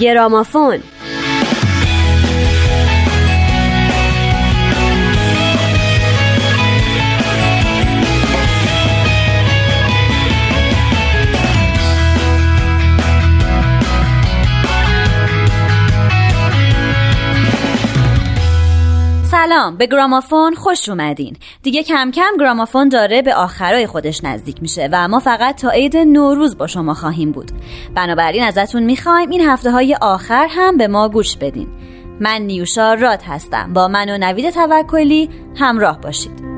گرامافون سلام به گرامافون خوش اومدین. دیگه کم کم گرامافون داره به آخرای خودش نزدیک میشه و ما فقط تا عید نوروز با شما خواهیم بود. بنابراین ازتون می‌خوایم این هفته های آخر هم به ما گوش بدین. من نیوشا راد هستم. با من و نوید توکلی همراه باشید.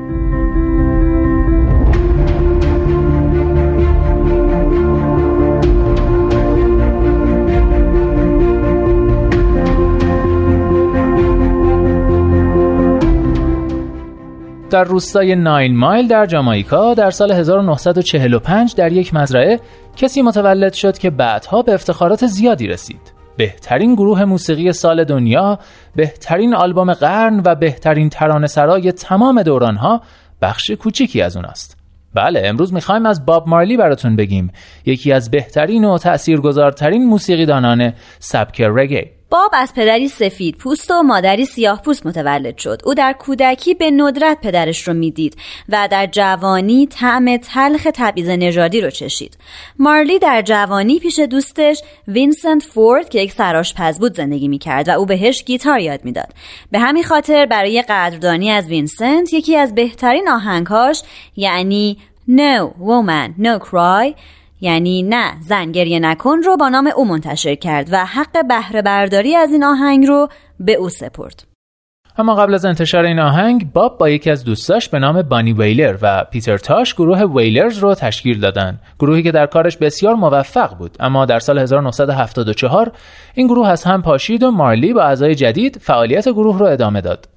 در روستای ناین مایل در جامائیکا در سال 1945 در یک مزرعه کسی متولد شد که بعدها به افتخارات زیادی رسید. بهترین گروه موسیقی سال دنیا، بهترین آلبوم قرن و بهترین ترانه سرای تمام دورانها بخش کوچیکی از اون است. بله امروز می‌خوایم از باب مارلی براتون بگیم یکی از بهترین و تأثیرگذارترین موسیقیدانان سبک رگی باب از پدری سفید پوست و مادری سیاه پوست متولد شد. او در کودکی به ندرت پدرش رو می‌دید و در جوانی طعم تلخ تبعیض نژادی رو چشید. مارلی در جوانی پیش دوستش وینسنت فورد که یک سرآشپز بود زندگی می‌کرد و او بهش گیتار یاد می‌داد. به همین خاطر برای قدردانی از وینسنت یکی از بهترین آهنگهاش یعنی No Woman No Cry یعنی نه زن گریه نکن رو با نام او منتشر کرد و حق بهره برداری از این آهنگ رو به او سپرد. اما قبل از انتشار این آهنگ باب با یکی از دوستاش به نام بانی ویلر و پیتر تاش گروه ویلرز رو تشکیل دادن گروهی که در کارش بسیار موفق بود اما در سال 1974 این گروه از هم پاشید و مارلی با اعضای جدید فعالیت گروه رو ادامه داد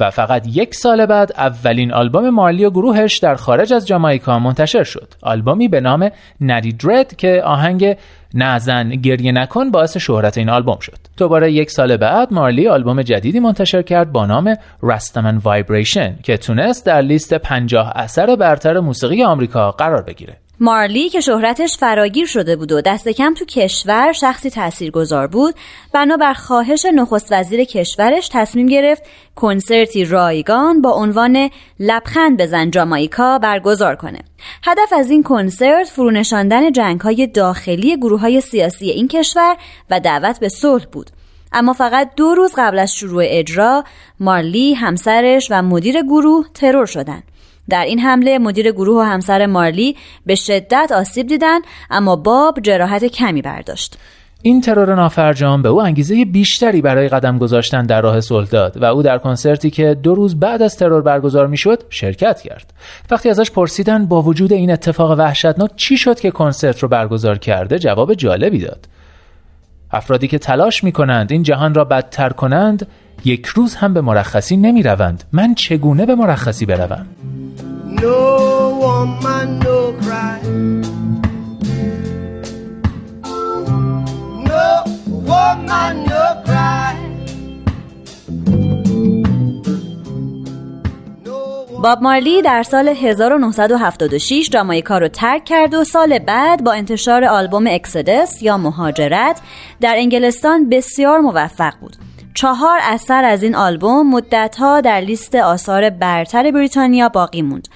و فقط یک سال بعد اولین آلبوم مارلی و گروهش در خارج از جامائیکا منتشر شد. آلبومی به نام ندی درد که آهنگ نزن گریه نکن باعث شهرت این آلبوم شد. دوباره یک سال بعد مارلی آلبوم جدیدی منتشر کرد با نام رستمن وایبریشن که تونست در لیست 50 اثر برتر موسیقی آمریکا قرار بگیره. مارلی که شهرتش فراگیر شده بود و دست کم تو کشور شخصی تاثیرگذار بود بر خواهش نخست وزیر کشورش تصمیم گرفت کنسرتی رایگان با عنوان لبخند بزن جامائیکا برگزار کنه. هدف از این کنسرت فرونشاندن جنگ های داخلی گروه های سیاسی این کشور و دعوت به صلح بود. اما فقط دو روز قبل از شروع اجرا مارلی همسرش و مدیر گروه ترور شدند. در این حمله مدیر گروه و همسر مارلی به شدت آسیب دیدن اما باب جراحت کمی برداشت. این ترور نافرجام به او انگیزه بیشتری برای قدم گذاشتن در راه صلح داد و او در کنسرتی که دو روز بعد از ترور برگزار می‌شد شرکت کرد. وقتی ازش پرسیدن با وجود این اتفاق وحشتناک چی شد که کنسرت رو برگزار کرده جواب جالبی داد. افرادی که تلاش می کنند این جهان را بدتر کنند یک روز هم به مرخصی نمی روند من چگونه به مرخصی بروم؟ باب مارلی در سال 1976 جامایکا رو ترک کرد و سال بعد با انتشار آلبوم اکسدس یا مهاجرت در انگلستان بسیار موفق بود. چهار اثر از این آلبوم مدتها در لیست آثار برتر بریتانیا باقی موند.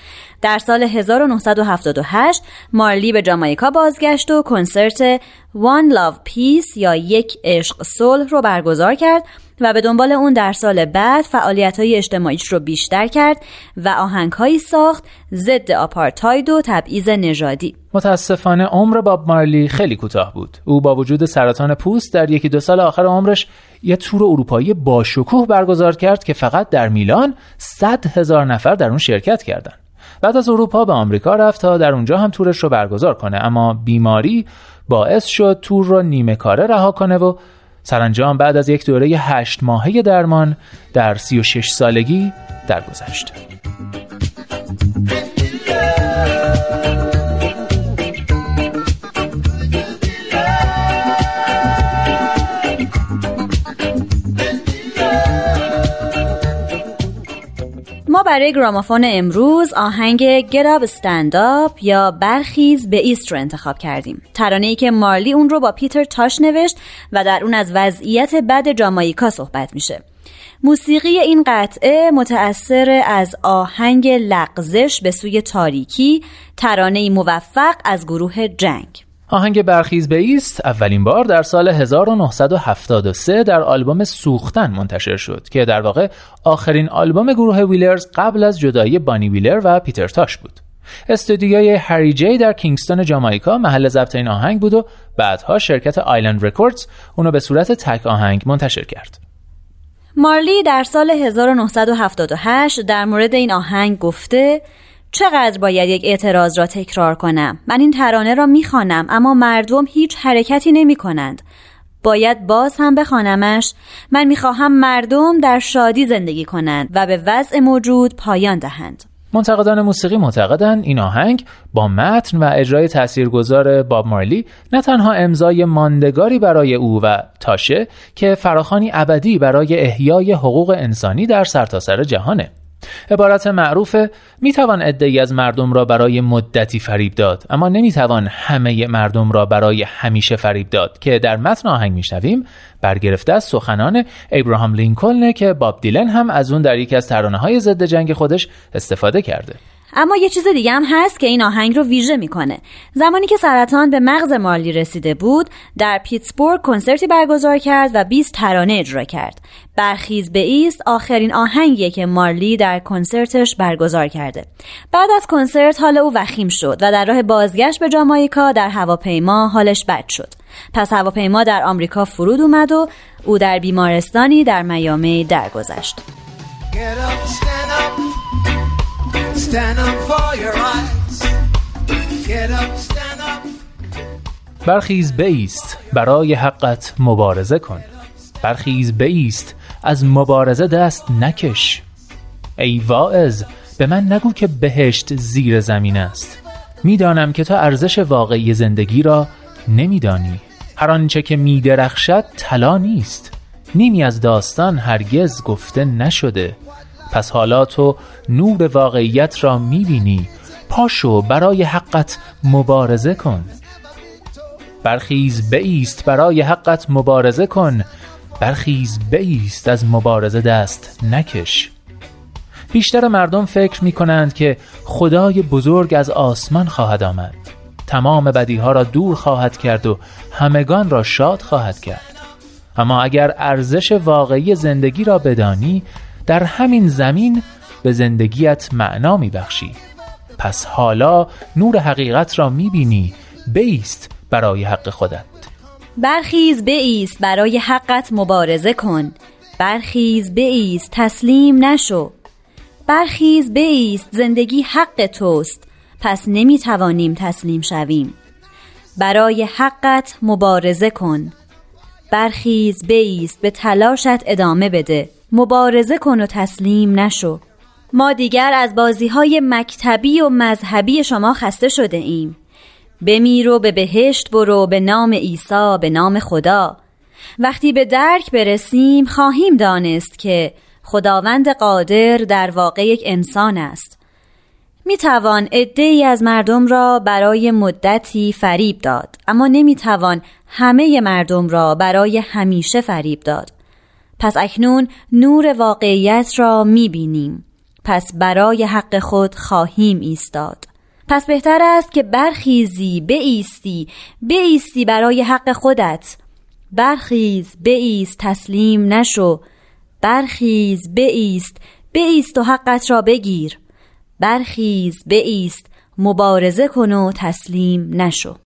در سال 1978 مارلی به جامایکا بازگشت و کنسرت One Love Peace یا یک عشق صلح رو برگزار کرد و به دنبال اون در سال بعد فعالیت های اجتماعیش رو بیشتر کرد و آهنگ هایی ساخت ضد آپارتاید و تبعیض نژادی. متاسفانه عمر باب مارلی خیلی کوتاه بود. او با وجود سرطان پوست در یکی دو سال آخر عمرش یه تور اروپایی با شکوه برگزار کرد که فقط در میلان 100 هزار نفر در اون شرکت کردند بعد از اروپا به آمریکا رفت تا در اونجا هم تورش رو برگزار کنه اما بیماری باعث شد تور رو نیمه کاره رها کنه و سرانجام بعد از یک دوره هشت ماهه درمان در 36 سالگی درگذشت. برای گرامافون امروز آهنگ Get Up Stand Up یا برخیز به ایست رو انتخاب کردیم. ترانه ای که مارلی اون رو با پیتر تاش نوشت و در اون از وضعیت بد جامایکا صحبت میشه. موسیقی این قطعه متأثر از آهنگ لغزش به سوی تاریکی ترانه موفق از گروه جنگ. آهنگ برخیز به ایست اولین بار در سال 1973 در آلبوم سوختن منتشر شد که در واقع آخرین آلبوم گروه ویلرز قبل از جدایی بانی ویلر و پیتر تاش بود. استودیوی هری جی در کینگستون جامایکا محل ضبط این آهنگ بود و بعدها شرکت آیلند رکوردز اونو به صورت تک آهنگ منتشر کرد. مارلی در سال 1978 در مورد این آهنگ گفته چقدر باید یک اعتراض را تکرار کنم؟ من این ترانه را می‌خوانم اما مردم هیچ حرکتی نمی کنند باید باز هم بخوانمش. من می‌خواهم مردم در شادی زندگی کنند و به وضع موجود پایان دهند. منتقدان موسیقی معتقدند این آهنگ با متن و اجرای تاثیرگذار باب مارلی نه تنها امضای ماندگاری برای او و تاشه که فراخانی ابدی برای احیای حقوق انسانی در سرتاسر سر جهانه. عبارت معروف می‌توان ادعی از مردم را برای مدتی فریب داد اما نمی‌توان همه مردم را برای همیشه فریب داد که در متن آهنگ میشنویم. برگرفته از سخنان ابراهام لینکلن که باب دیلن هم از اون در یکی از ترانه های ضد جنگ خودش استفاده کرده. اما یه چیز دیگه هم هست که این آهنگ رو ویژه می‌کنه. زمانی که سرطان به مغز مارلی رسیده بود در پیتسبورگ کنسرتی برگزار کرد و 20 ترانه اجرا کرد. برخیز به ایست آخرین آهنگیه که مارلی در کنسرتش برگزار کرده. بعد از کنسرت حال او وخیم شد و در راه بازگشت به جامایکا در هواپیما حالش بد شد. پس هواپیما در آمریکا فرود اومد و او در بیمارستانی در میامی درگذشت. برخیز بیست برای حقت مبارزه کن. برخیز بیست از مبارزه دست نکش. ای واعظ به من نگو که بهشت زیر زمین است. می‌دانم که تو ارزش واقعی زندگی را نمیدانی. هر آنچه که میدرخشد طلا نیست. نیمی از داستان هرگز گفته نشده. پس حالا تو نور واقعیت را می‌بینی. پاشو برای حقت مبارزه کن. برخیز بیست برای حقت مبارزه کن. برخیز بیست از مبارزه دست نکش. بیشتر مردم فکر می کنند که خدای بزرگ از آسمان خواهد آمد. تمام بدیها را دور خواهد کرد و همگان را شاد خواهد کرد. اما اگر ارزش واقعی زندگی را بدانی در همین زمین به زندگیت معنا می بخشی. پس حالا نور حقیقت را می بینی بیست برای حق خودت. برخیز بیست برای حقت مبارزه کن. برخیز بیست تسلیم نشو. برخیز بیست زندگی حق توست. پس نمی توانیم تسلیم شویم. برای حقت مبارزه کن. برخیز بیست به تلاشت ادامه بده. مبارزه کن و تسلیم نشو. ما دیگر از بازی های مکتبی و مذهبی شما خسته شده ایم. بمیر و به بهشت برو به نام عیسی به نام خدا. وقتی به درک برسیم خواهیم دانست که خداوند قادر در واقع یک انسان است. می توان ای از مردم را برای مدتی فریب داد اما نمی توان همه مردم را برای همیشه فریب داد. پس اکنون نور واقعیت را می بینیم پس برای حق خود خواهیم ایستاد. پس بهتر است که برخیزی بایستی بایستی برای حق خودت. برخیز بایست تسلیم نشو. برخیز بایست بایست و حقت را بگیر. برخیز بایست مبارزه کن و تسلیم نشو.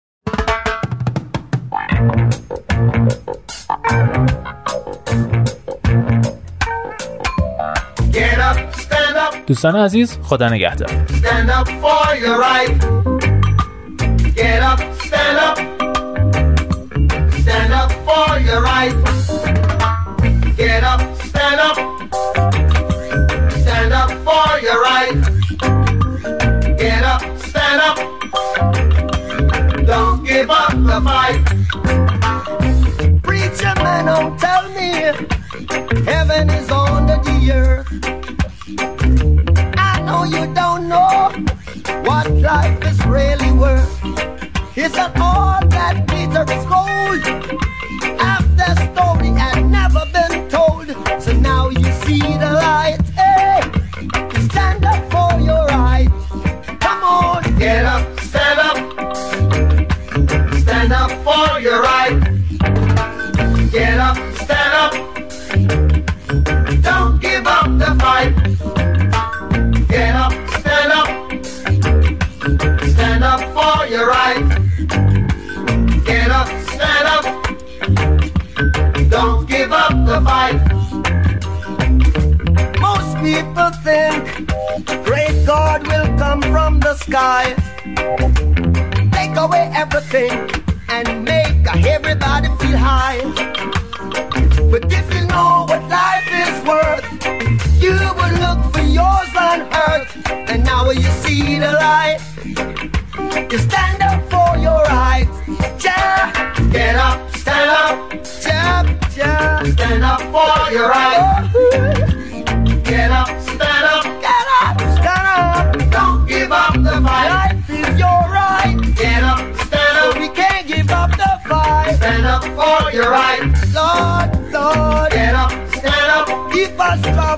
دوستان عزیز خدا نگهدار Preacher man, don't tell me heaven is under the earth. Life is really worth. Isn't all from take away everything, and make everybody feel high. But if you know what life is worth, you would look for yours on earth, and now you see the light. You stand up for your rights, yeah, Get up, stand up. yeah, yeah. Stand up for your right. for your right. Lord, Lord. Get up, stand up. Keep us from